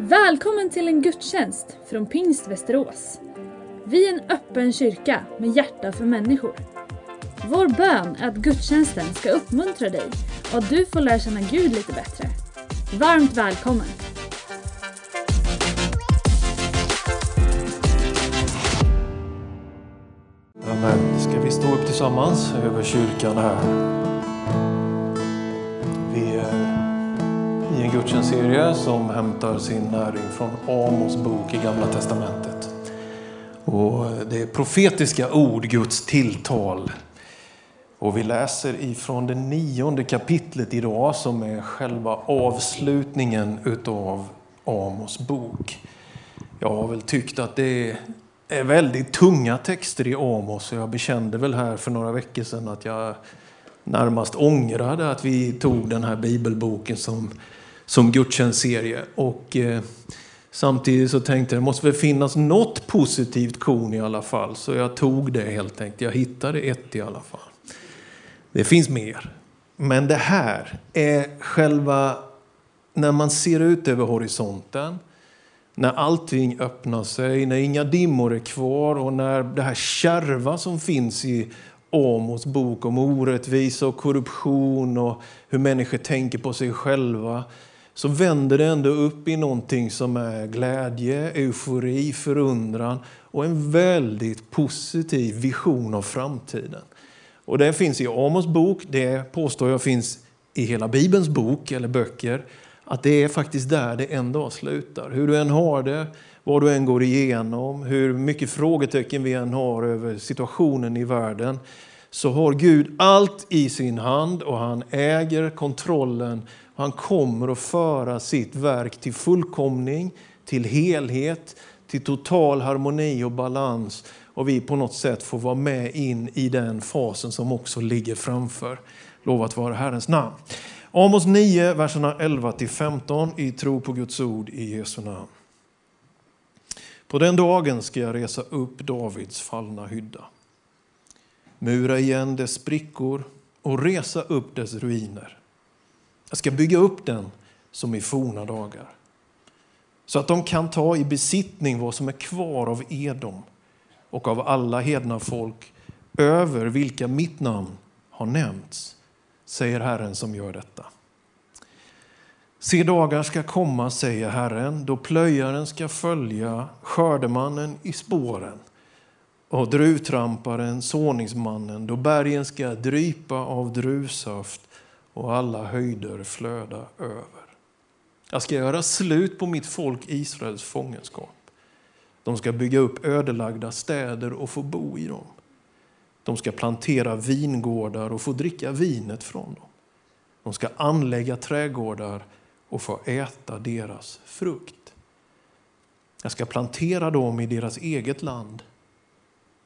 Välkommen till en gudstjänst från Pingst Västerås. Vi är en öppen kyrka med hjärta för människor. Vår bön är att gudstjänsten ska uppmuntra dig och att du får lära känna Gud lite bättre. Varmt välkommen! Amen. Ska vi stå upp tillsammans över kyrkan här? I en gudstjänstserie som hämtar sin näring från Amos bok i Gamla Testamentet. Och det är profetiska ord, Guds tilltal. Och vi läser ifrån det nionde kapitlet idag som är själva avslutningen utav Amos bok. Jag har väl tyckt att det är väldigt tunga texter i Amos. och Jag bekände väl här för några veckor sedan att jag närmast ångrade att vi tog den här bibelboken som, som gudstjänstserie. Och eh, samtidigt så tänkte jag det måste väl finnas något positivt korn i alla fall. Så jag tog det helt enkelt. Jag hittade ett i alla fall. Det finns mer. Men det här är själva, när man ser ut över horisonten, när allting öppnar sig, när inga dimmor är kvar och när det här kärva som finns i Amos bok om orättvisa och korruption och hur människor tänker på sig själva, så vänder det ändå upp i någonting som är glädje, eufori, förundran och en väldigt positiv vision av framtiden. Och det finns i Amos bok, det påstår jag finns i hela Bibelns bok eller böcker, att det är faktiskt där det en dag slutar. Hur du än har det, vad du än går igenom, hur mycket frågetecken vi än har över situationen i världen, så har Gud allt i sin hand och han äger kontrollen. Han kommer att föra sitt verk till fullkomning, till helhet, till total harmoni och balans. Och vi på något sätt får vara med in i den fasen som också ligger framför. Lovat vara Herrens namn. Amos 9, verserna 11-15 i tro på Guds ord i Jesu namn. På den dagen ska jag resa upp Davids fallna hydda, mura igen dess sprickor och resa upp dess ruiner. Jag ska bygga upp den som i forna dagar, så att de kan ta i besittning vad som är kvar av Edom och av alla hedna folk över vilka mitt namn har nämnts säger Herren som gör detta. Se dagar ska komma, säger Herren, då plöjaren ska följa skördemannen i spåren och druvtramparen, såningsmannen, då bergen ska drypa av druvsaft och alla höjder flöda över. Jag ska göra slut på mitt folk Israels fångenskap. De ska bygga upp ödelagda städer och få bo i dem. De ska plantera vingårdar och få dricka vinet från dem. De ska anlägga trädgårdar och få äta deras frukt. Jag ska plantera dem i deras eget land.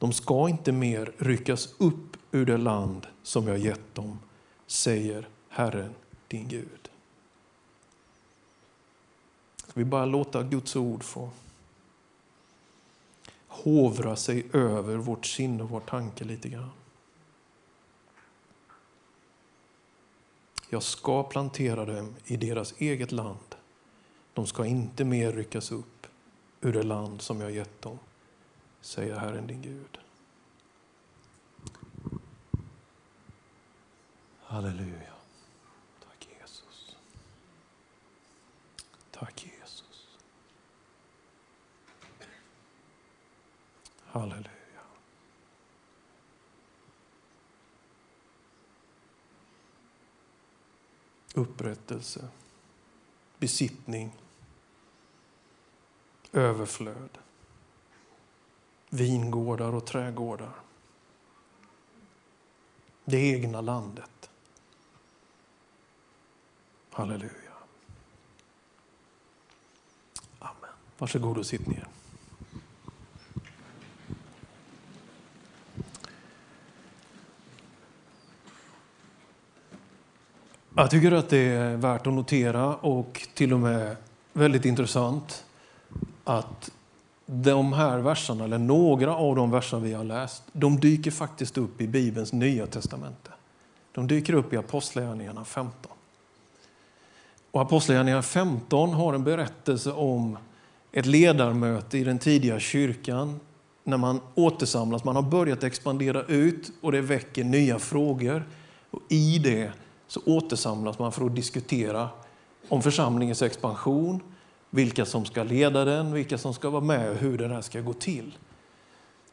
De ska inte mer ryckas upp ur det land som jag gett dem, säger Herren din Gud. Ska vi bara låta Guds ord få hovra sig över vårt sinne och vår tanke lite grann. Jag ska plantera dem i deras eget land. De ska inte mer ryckas upp ur det land som jag gett dem, säger Herren din Gud. Halleluja. Tack Jesus. Tack Jesus. Halleluja. Upprättelse, besittning, överflöd, vingårdar och trädgårdar. Det egna landet. Halleluja. Amen. Varsågod och sitt ner. Jag tycker att det är värt att notera och till och med väldigt intressant att de här verserna, eller några av de verser vi har läst, de dyker faktiskt upp i Bibelns nya testamente. De dyker upp i Apostlagärningarna 15. Och Apostlagärningarna 15 har en berättelse om ett ledarmöte i den tidiga kyrkan när man återsamlas. Man har börjat expandera ut och det väcker nya frågor. Och I det så återsamlas man för att diskutera om församlingens expansion, vilka som ska leda den, vilka som ska vara med och hur det här ska gå till.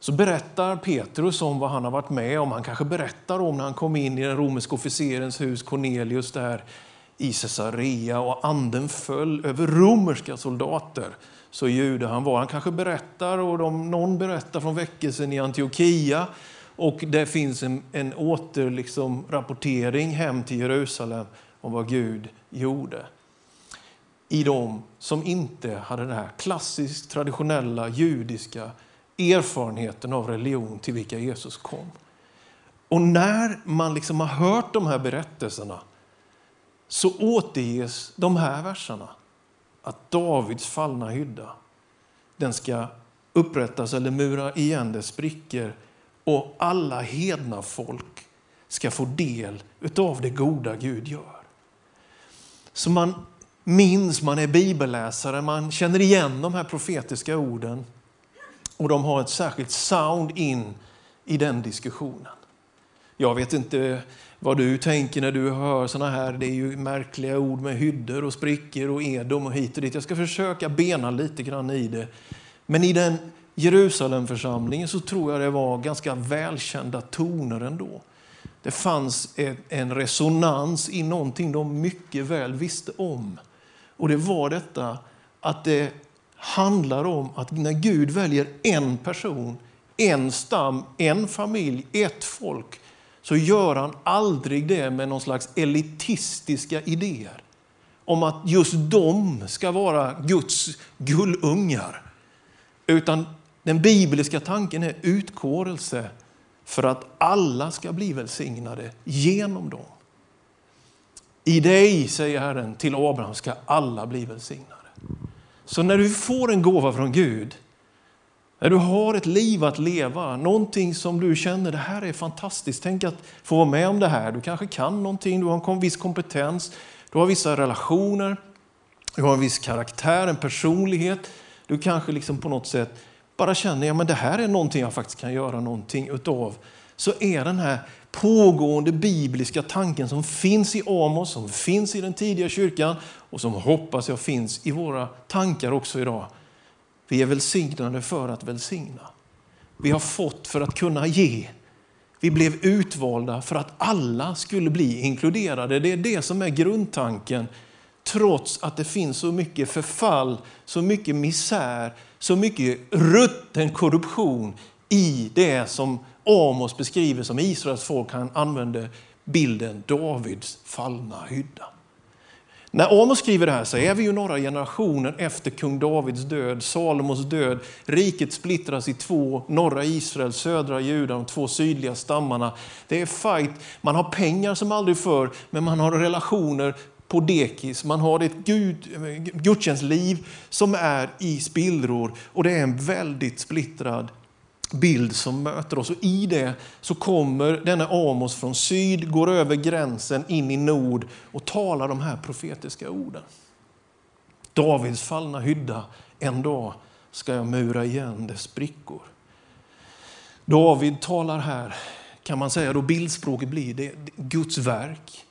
Så berättar Petrus om vad han har varit med om. Han kanske berättar om när han kom in i den romerska officerens hus, Cornelius där i Caesarea och anden föll över romerska soldater. Så jude han var. Han kanske berättar, och de, någon berättar från väckelsen i Antiochia och det finns en, en återrapportering liksom, hem till Jerusalem om vad Gud gjorde i dem som inte hade den här klassiskt traditionella judiska erfarenheten av religion till vilka Jesus kom. Och när man liksom har hört de här berättelserna så återges de här verserna. Att Davids fallna hydda, den ska upprättas eller mura igen dess sprickor och alla hedna folk ska få del av det goda Gud gör. Så man minns, man är bibelläsare, man känner igen de här profetiska orden och de har ett särskilt sound in i den diskussionen. Jag vet inte vad du tänker när du hör såna här, det är ju märkliga ord med hyddor och sprickor och Edom och hit och dit. Jag ska försöka bena lite grann i det. Men i den Jerusalemförsamlingen så tror jag det var ganska välkända toner ändå. Det fanns en resonans i någonting de mycket väl visste om. Och det var detta att det handlar om att när Gud väljer en person, en stam, en familj, ett folk, så gör han aldrig det med någon slags elitistiska idéer om att just de ska vara Guds gullungar. Utan den bibliska tanken är utkårelse för att alla ska bli välsignade genom dem. I dig, säger Herren till Abraham, ska alla bli välsignade. Så när du får en gåva från Gud, när du har ett liv att leva, någonting som du känner det här är fantastiskt, tänk att få vara med om det här. Du kanske kan någonting, du har en viss kompetens, du har vissa relationer, du har en viss karaktär, en personlighet. Du kanske liksom på något sätt bara känner att men det här är någonting jag faktiskt kan göra någonting utav. Så är den här pågående bibliska tanken som finns i Amos, som finns i den tidiga kyrkan och som hoppas jag finns i våra tankar också idag. Vi är välsignade för att välsigna. Vi har fått för att kunna ge. Vi blev utvalda för att alla skulle bli inkluderade. Det är det som är grundtanken. Trots att det finns så mycket förfall, så mycket misär, så mycket rutten korruption i det som Amos beskriver som Israels folk. Han använder bilden Davids fallna hydda. När Amos skriver det här så är vi ju några generationer efter kung Davids död, Salomos död. Riket splittras i två, norra Israel, södra Juda, de två sydliga stammarna. Det är fight, man har pengar som aldrig förr, men man har relationer på dekis. Man har ett gud, gudstjänstliv som är i spillror och det är en väldigt splittrad bild som möter oss. Och I det så kommer denna Amos från syd, går över gränsen in i nord och talar de här profetiska orden. Davids fallna hydda, en dag ska jag mura igen dess sprickor. David talar här, kan man säga, då bildspråket blir det Guds verk,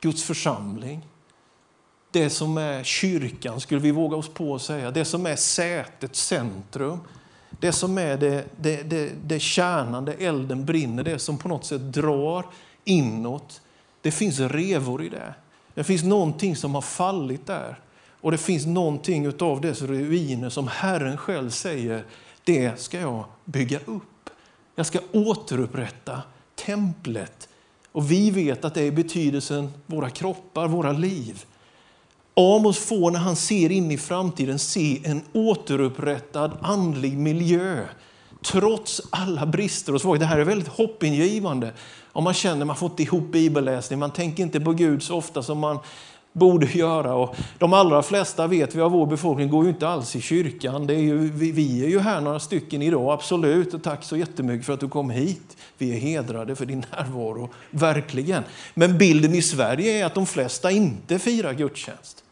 Guds församling. Det som är kyrkan, skulle vi våga oss på att säga, det som är sätet, centrum det som är det, det, det, det kärnan, där elden brinner, det som på något sätt drar inåt. Det finns revor i det. Det finns någonting som har fallit där. Och det finns någonting av dess ruiner som Herren själv säger, det ska jag bygga upp. Jag ska återupprätta templet. Och vi vet att det är betydelsen våra kroppar, våra liv. Amos får när han ser in i framtiden se en återupprättad andlig miljö. Trots alla brister och svagheter. Det här är väldigt hoppingivande. Om man känner att man fått ihop bibelläsning, man tänker inte på Gud så ofta som man borde göra. Och de allra flesta vet vi av vår befolkning går ju inte alls i kyrkan. Det är ju, vi, vi är ju här några stycken idag, absolut. Och tack så jättemycket för att du kom hit. Vi är hedrade för din närvaro, verkligen. Men bilden i Sverige är att de flesta inte firar gudstjänst.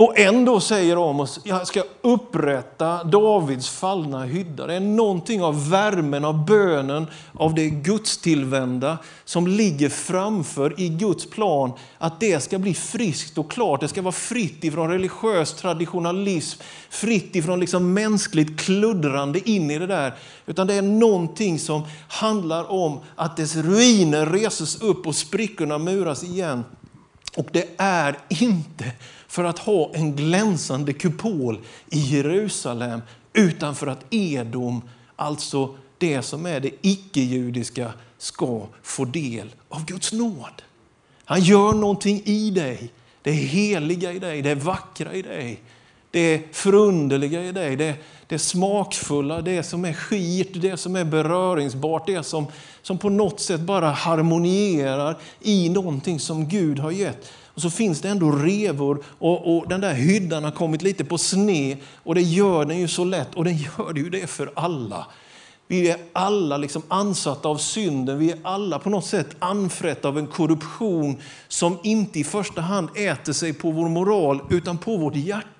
Och ändå säger Amos, jag ska upprätta Davids fallna hydda. Det är någonting av värmen, av bönen, av det gudstillvända som ligger framför i Guds plan. Att det ska bli friskt och klart. Det ska vara fritt ifrån religiös traditionalism, fritt ifrån liksom mänskligt kluddrande in i det där. Utan det är någonting som handlar om att dess ruiner reses upp och sprickorna muras igen. Och det är inte för att ha en glänsande kupol i Jerusalem utan för att Edom, alltså det som är det icke-judiska, ska få del av Guds nåd. Han gör någonting i dig, det heliga i dig, det vackra i dig, det förunderliga i dig, det, det smakfulla, det som är skirt, det som är beröringsbart, det som, som på något sätt bara harmonierar i någonting som Gud har gett. Och så finns det ändå revor och, och, den där hyddan har kommit lite på sne och det gör den ju så lätt och den gör det ju det för alla. Vi är alla liksom ansatta av synden, vi är alla på något sätt anfrätta av en korruption som inte i första hand äter sig på vår moral utan på vårt hjärta.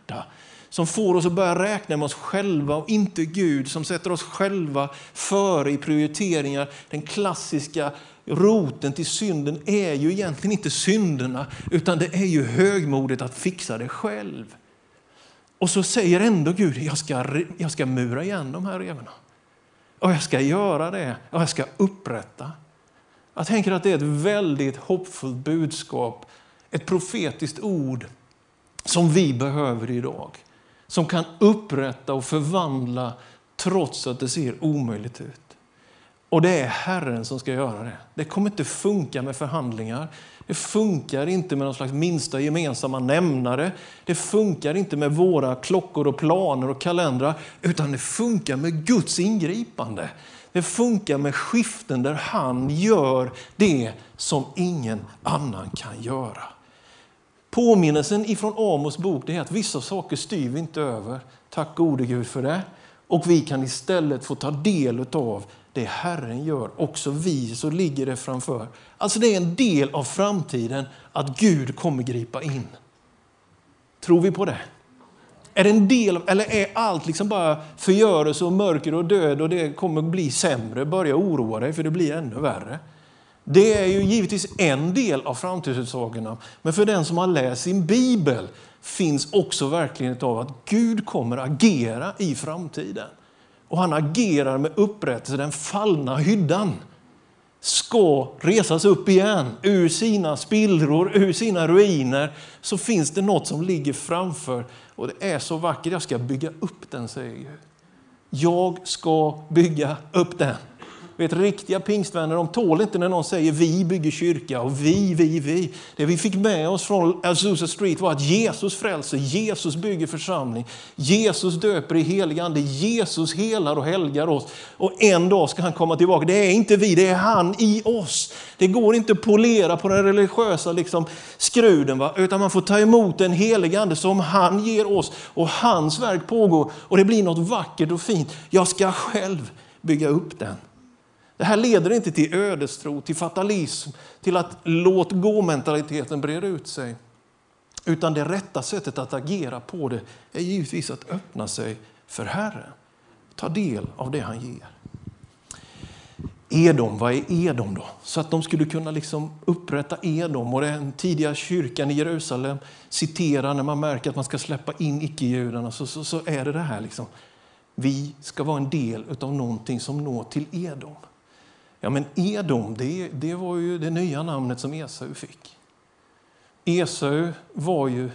Som får oss att börja räkna med oss själva och inte Gud, som sätter oss själva före i prioriteringar. Den klassiska roten till synden är ju egentligen inte synderna, utan det är ju högmodet att fixa det själv. Och så säger ändå Gud, jag ska, jag ska mura igen de här revorna. Och jag ska göra det, och jag ska upprätta. Jag tänker att det är ett väldigt hoppfullt budskap, ett profetiskt ord som vi behöver idag. Som kan upprätta och förvandla trots att det ser omöjligt ut. Och det är Herren som ska göra det. Det kommer inte funka med förhandlingar. Det funkar inte med någon slags minsta gemensamma nämnare. Det funkar inte med våra klockor och planer och kalendrar, utan det funkar med Guds ingripande. Det funkar med skiften där han gör det som ingen annan kan göra. Påminnelsen ifrån Amos bok är att vissa saker styr vi inte över. Tack gode Gud för det. Och vi kan istället få ta del av det Herren gör. Också vi så ligger det framför. Alltså det är en del av framtiden att Gud kommer gripa in. Tror vi på det? Är det en del, eller är allt liksom bara förgörelse och mörker och död och det kommer bli sämre? Börja oroa dig för det blir ännu värre. Det är ju givetvis en del av framtidsutsagorna. Men för den som har läst sin bibel finns också verkligen av att Gud kommer agera i framtiden. Och han agerar med upprättelse. Den fallna hyddan ska resas upp igen ur sina spillror, ur sina ruiner. Så finns det något som ligger framför och det är så vackert. Jag ska bygga upp den, säger Gud. Jag ska bygga upp den. Vet, riktiga pingstvänner de tål inte när någon säger vi bygger kyrka och vi, vi, vi. Det vi fick med oss från Azusa Street var att Jesus frälser, Jesus bygger församling, Jesus döper i helig ande, Jesus helar och helgar oss. Och en dag ska han komma tillbaka. Det är inte vi, det är han i oss. Det går inte att polera på den religiösa liksom, skruden, va? utan man får ta emot den helige ande som han ger oss. Och hans verk pågår och det blir något vackert och fint. Jag ska själv bygga upp den. Det här leder inte till ödestro, till fatalism, till att låt gå-mentaliteten breda ut sig. Utan det rätta sättet att agera på det är givetvis att öppna sig för Herren. Ta del av det han ger. Edom, vad är Edom då? Så att de skulle kunna liksom upprätta Edom och den tidiga kyrkan i Jerusalem citerar när man märker att man ska släppa in icke-judarna så, så, så, är det det här. Liksom. Vi ska vara en del av någonting som når till Edom. Ja, men Edom, det, det var ju det nya namnet som Esau fick. Esau var ju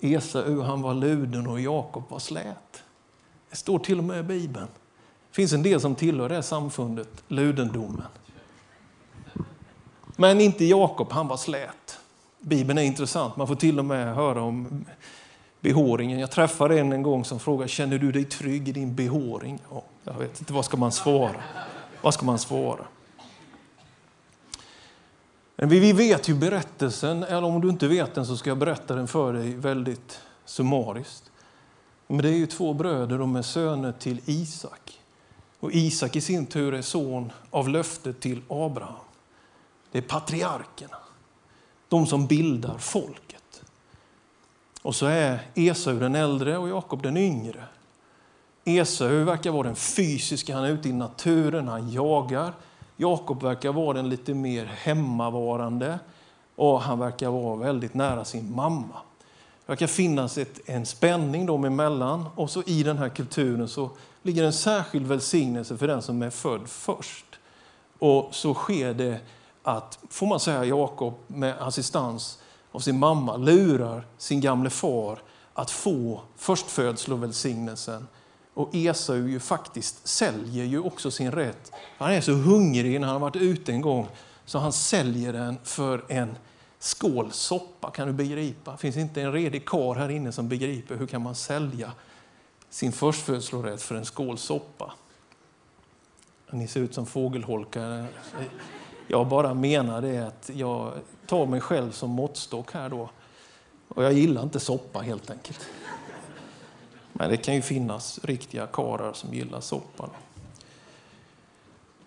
Esau, han var luden och Jakob var slät. Det står till och med i Bibeln. Det finns en del som tillhör det samfundet, ludendomen. Men inte Jakob, han var slät. Bibeln är intressant, man får till och med höra om behåringen. Jag träffade en en gång som frågade, känner du dig trygg i din behåring? Ja, jag vet inte, vad ska man svara? Vad ska man svara? Men vi vet ju berättelsen, eller om du inte vet den så ska jag berätta den för dig väldigt summariskt. Men det är ju två bröder, de är söner till Isak. Och Isak i sin tur är son av löftet till Abraham. Det är patriarkerna, de som bildar folket. Och så är Esau den äldre och Jakob den yngre. Esau verkar vara den fysiska, han är ute i naturen, han jagar. Jakob verkar vara den lite mer hemmavarande och han verkar vara väldigt nära sin mamma. Det verkar finnas ett, en spänning dem emellan och så i den här kulturen så ligger en särskild välsignelse för den som är född först. Och så sker det att, får man säga, Jakob med assistans av sin mamma lurar sin gamle far att få förstfödslovälsignelsen. Och Esau ju faktiskt säljer ju också sin rätt. Han är så hungrig när han har varit ute en gång så han säljer den för en skål soppa. Kan du begripa? finns inte en redig kar här inne som begriper hur kan man sälja sin förstfödslorätt för en skål soppa. Ni ser ut som fågelholkar. Jag bara menar det att jag tar mig själv som måttstock här då. Och jag gillar inte soppa helt enkelt. Men det kan ju finnas riktiga karar som gillar soppan.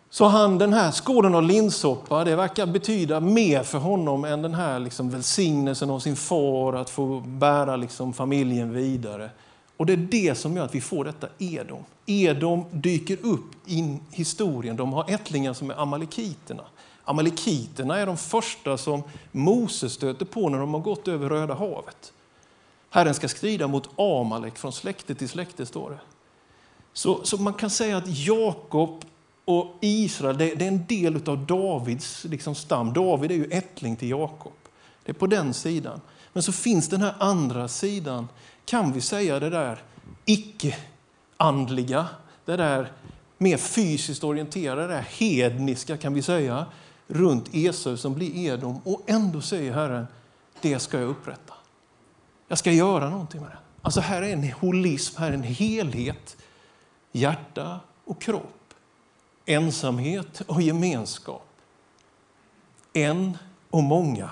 Så han, den här skålen av linssoppa, det verkar betyda mer för honom än den här liksom välsignelsen av sin far att få bära liksom familjen vidare. Och det är det som gör att vi får detta Edom. Edom dyker upp i historien. De har ättlingar som är amalekiterna. Amalekiterna är de första som Moses stöter på när de har gått över Röda havet. Herren ska strida mot Amalek från släkte till släkte, står det. Så, så man kan säga att Jakob och Israel det, det är en del av Davids liksom, stam. David är ju ättling till Jakob. Det är på den sidan. Men så finns den här andra sidan, kan vi säga det där icke-andliga, det där mer fysiskt orienterade, det där hedniska kan vi säga, runt Esau som blir Edom. Och ändå säger Herren, det ska jag upprätta. Jag ska göra någonting med det. Alltså här är en holism, här är en helhet. Hjärta och kropp. Ensamhet och gemenskap. En och många.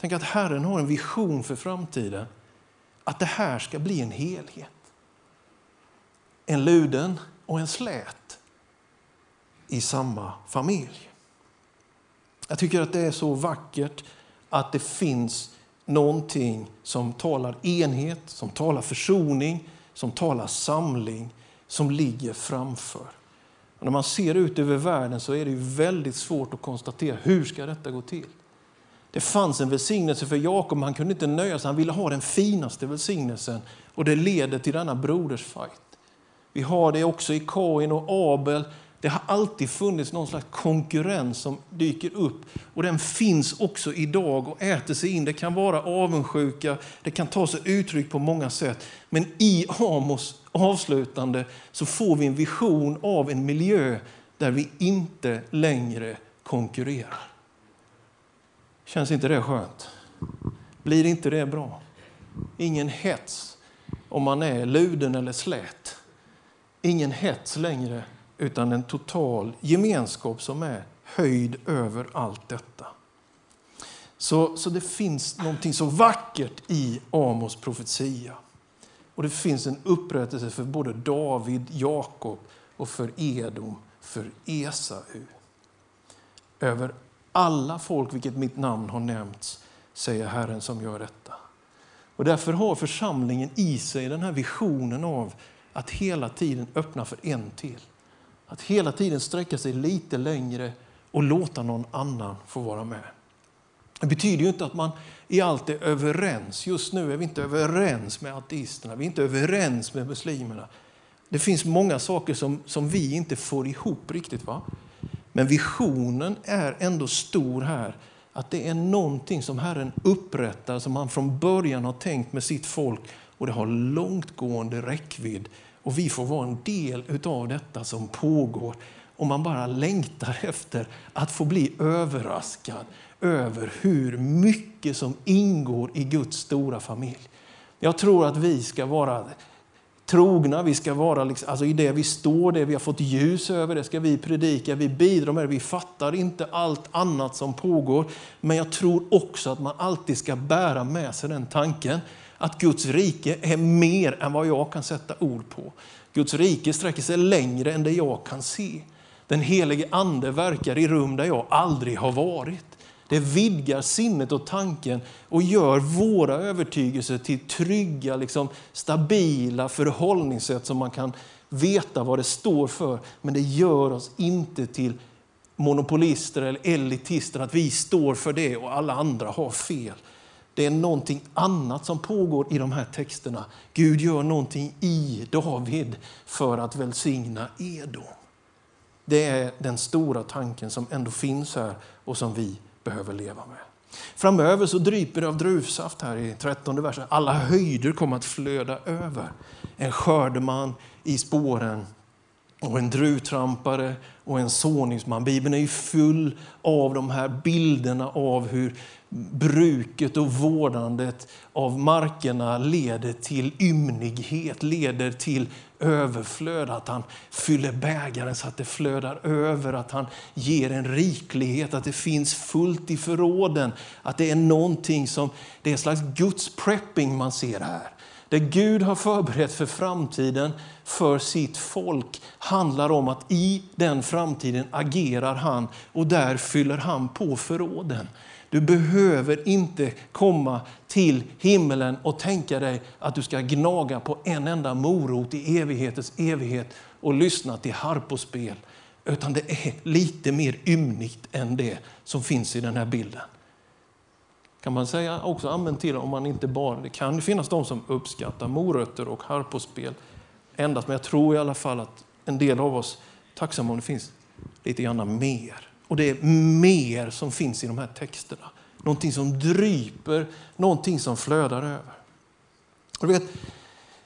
Tänk att Herren har en vision för framtiden. Att det här ska bli en helhet. En luden och en slät i samma familj. Jag tycker att det är så vackert att det finns någonting som talar enhet, som talar försoning, som talar samling, som ligger framför. Och när man ser ut över världen så är det väldigt svårt att konstatera hur ska detta gå till. Det fanns en välsignelse för Jakob, men han kunde inte nöja sig. Han ville ha den finaste välsignelsen och det leder till denna brodersfight. Vi har det också i Kain och Abel det har alltid funnits någon slags konkurrens som dyker upp och den finns också idag och äter sig in. Det kan vara avundsjuka, det kan ta sig uttryck på många sätt. Men i Amos avslutande så får vi en vision av en miljö där vi inte längre konkurrerar. Känns inte det skönt? Blir inte det bra? Ingen hets om man är luden eller slät. Ingen hets längre utan en total gemenskap som är höjd över allt detta. Så, så det finns någonting så vackert i Amos profetia. Och det finns en upprättelse för både David, Jakob och för Edom, för Esau. Över alla folk vilket mitt namn har nämnts, säger Herren som gör detta. Och därför har församlingen i sig den här visionen av att hela tiden öppna för en till. Att hela tiden sträcka sig lite längre och låta någon annan få vara med. Det betyder ju inte att man i allt är överens. Just nu är vi inte överens med ateisterna, vi är inte överens med muslimerna. Det finns många saker som, som vi inte får ihop riktigt. va? Men visionen är ändå stor här. Att det är någonting som Herren upprättar, som han från början har tänkt med sitt folk. Och det har långtgående räckvidd och vi får vara en del av detta som pågår. Och man bara längtar efter att få bli överraskad över hur mycket som ingår i Guds stora familj. Jag tror att vi ska vara trogna, vi ska vara liksom, alltså i det vi står, det vi har fått ljus över, det ska vi predika, vi bidrar med det, vi fattar inte allt annat som pågår. Men jag tror också att man alltid ska bära med sig den tanken att Guds rike är mer än vad jag kan sätta ord på. Guds rike sträcker sig längre än det jag kan se. Den helige ande verkar i rum där jag aldrig har varit. Det vidgar sinnet och tanken och gör våra övertygelser till trygga, liksom, stabila förhållningssätt som man kan veta vad det står för. Men det gör oss inte till monopolister eller elitister, att vi står för det och alla andra har fel. Det är någonting annat som pågår i de här texterna. Gud gör någonting i David för att välsigna Edom. Det är den stora tanken som ändå finns här och som vi behöver leva med. Framöver så dryper det av druvsaft här i 13 versen. Alla höjder kommer att flöda över. En skördeman i spåren och en druvtrampare och en såningsman. Bibeln är ju full av de här bilderna av hur bruket och vårdandet av markerna leder till ymnighet, leder till överflöd, att han fyller bägaren så att det flödar över, att han ger en riklighet, att det finns fullt i förråden, att det är någonting som, det är en slags Guds prepping man ser här. Det Gud har förberett för framtiden för sitt folk handlar om att i den framtiden agerar han och där fyller han på förråden. Du behöver inte komma till himmelen och tänka dig att du ska gnaga på en enda morot i evighetens evighet och lyssna till harpospel. Utan det är lite mer ymnigt än det som finns i den här bilden. Kan man säga också amen till om man inte bara... Det kan finnas de som uppskattar morötter och harpospel endast, men jag tror i alla fall att en del av oss är tacksamma om det finns lite grann mer. Och det är mer som finns i de här texterna. Någonting som dryper, någonting som flödar över. Och vet,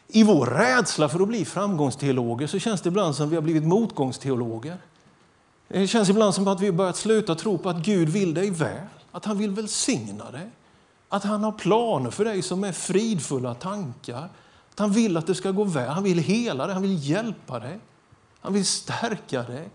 I vår rädsla för att bli framgångsteologer så känns det ibland som vi har blivit motgångsteologer. Det känns ibland som att vi har börjat sluta tro på att Gud vill dig väl, att han vill välsigna dig. Att han har planer för dig som är fridfulla tankar. Att han vill att det ska gå väl, han vill hela dig, han vill hjälpa dig. Han vill stärka dig.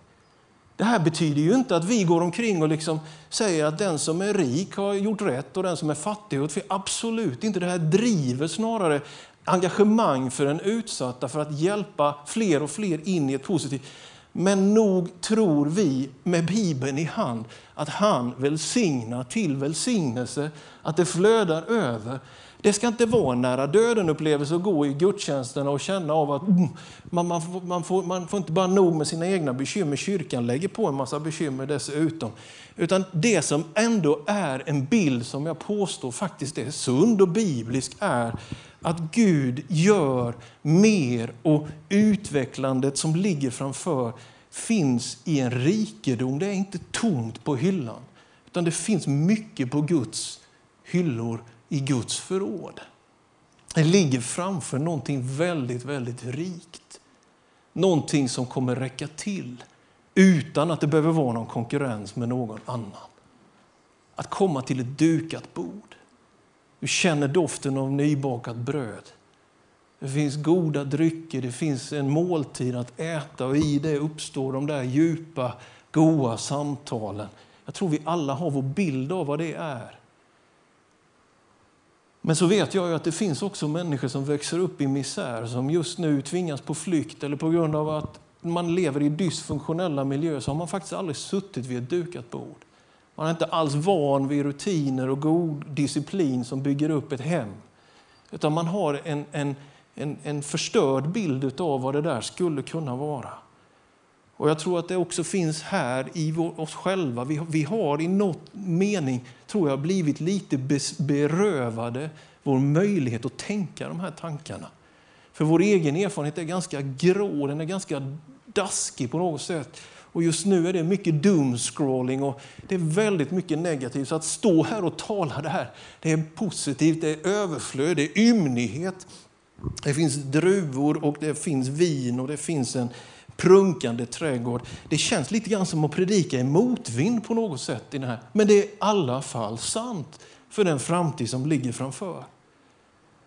Det här betyder ju inte att vi går omkring och liksom säger att den som är rik har gjort rätt och den som är fattig har gjort fel. Absolut inte. Det här driver snarare engagemang för den utsatta för att hjälpa fler och fler in i ett positivt. Men nog tror vi med Bibeln i hand att han välsignar till välsignelse, att det flödar över. Det ska inte vara en nära döden-upplevelse att gå i gudstjänsterna och känna av att mm, man, man, får, man, får, man får inte bara nog med sina egna bekymmer, kyrkan lägger på en massa bekymmer dessutom. Utan det som ändå är en bild som jag påstår faktiskt är sund och biblisk är att Gud gör mer och utvecklandet som ligger framför finns i en rikedom. Det är inte tomt på hyllan, utan det finns mycket på Guds hyllor i Guds förråd. Det ligger framför någonting väldigt, väldigt rikt. Någonting som kommer räcka till utan att det behöver vara någon konkurrens med någon annan. Att komma till ett dukat bord. Du känner doften av nybakat bröd. Det finns goda drycker, det finns en måltid att äta och i det uppstår de där djupa, goa samtalen. Jag tror vi alla har vår bild av vad det är. Men så vet jag att det finns också människor som växer upp i misär, som just nu tvingas på flykt eller på grund av att man lever i dysfunktionella miljöer så har man faktiskt aldrig suttit vid ett dukat bord. Man är inte alls van vid rutiner och god disciplin som bygger upp ett hem. Utan man har en, en, en, en förstörd bild av vad det där skulle kunna vara. Och Jag tror att det också finns här i oss själva. Vi, vi har i något mening, tror jag, blivit lite berövade vår möjlighet att tänka de här tankarna. För vår egen erfarenhet är ganska grå, den är ganska daskig på något sätt. Och just nu är det mycket doomscrolling och det är väldigt mycket negativt. Så att stå här och tala det här, det är positivt, det är överflöd, det är ymnighet. Det finns druvor och det finns vin och det finns en prunkande trädgård. Det känns lite grann som att predika i motvind på något sätt. i den här. Men det är i alla fall sant för den framtid som ligger framför.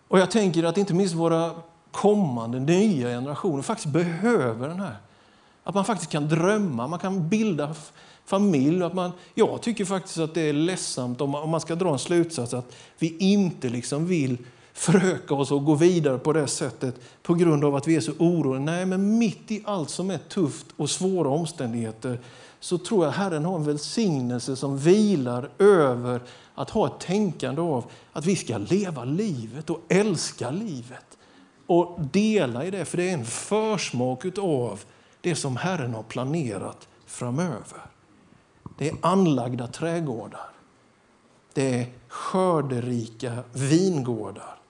Och jag tänker att inte minst våra kommande nya generationer faktiskt behöver den här. Att man faktiskt kan drömma, man kan bilda familj. Att man, jag tycker faktiskt att det är ledsamt om man ska dra en slutsats att vi inte liksom vill föröka oss och gå vidare på det sättet på grund av att vi är så oroliga. Nej, men mitt i allt som är tufft och svåra omständigheter så tror jag Herren har en välsignelse som vilar över att ha ett tänkande av att vi ska leva livet och älska livet och dela i det, för det är en försmak av det som Herren har planerat framöver. Det är anlagda trädgårdar. Det är skörderika vingårdar.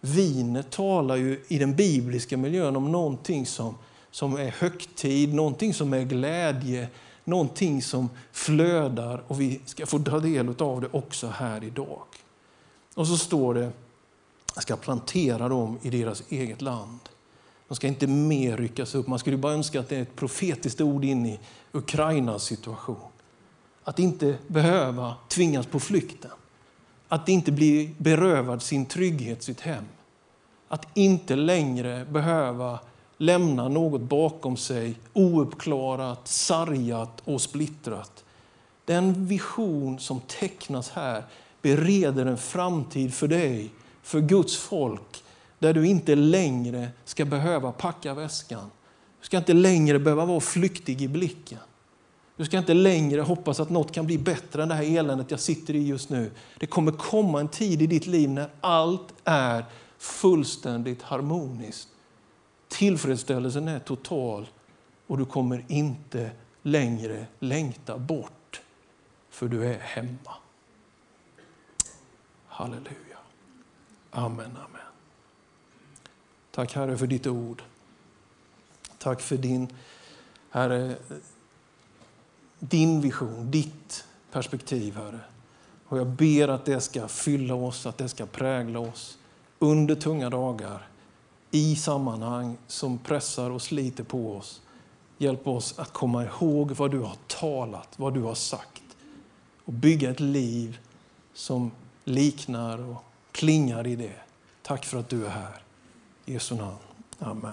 Vinet talar ju i den bibliska miljön om någonting som, som är högtid, någonting som är glädje, någonting som flödar och vi ska få ta del av det också här idag. Och så står det, jag ska plantera dem i deras eget land. De ska inte mer ryckas upp. Man skulle bara önska att det är ett profetiskt ord in i Ukrainas situation. Att inte behöva tvingas på flykten. Att inte bli berövad sin trygghet, sitt hem. Att inte längre behöva lämna något bakom sig ouppklarat, sargat och splittrat. Den vision som tecknas här bereder en framtid för dig, för Guds folk, där du inte längre ska behöva packa väskan. Du ska inte längre behöva vara flyktig i blicken. Du ska inte längre hoppas att något kan bli bättre än det här eländet jag sitter i just nu. Det kommer komma en tid i ditt liv när allt är fullständigt harmoniskt. Tillfredsställelsen är total och du kommer inte längre längta bort för du är hemma. Halleluja. Amen, amen. Tack Herre för ditt ord. Tack för din, Herre, din vision, ditt perspektiv, Herre. Och jag ber att det ska fylla oss, att det ska prägla oss under tunga dagar, i sammanhang som pressar och sliter på oss. Hjälp oss att komma ihåg vad du har talat, vad du har sagt och bygga ett liv som liknar och klingar i det. Tack för att du är här. I Jesu namn. Amen.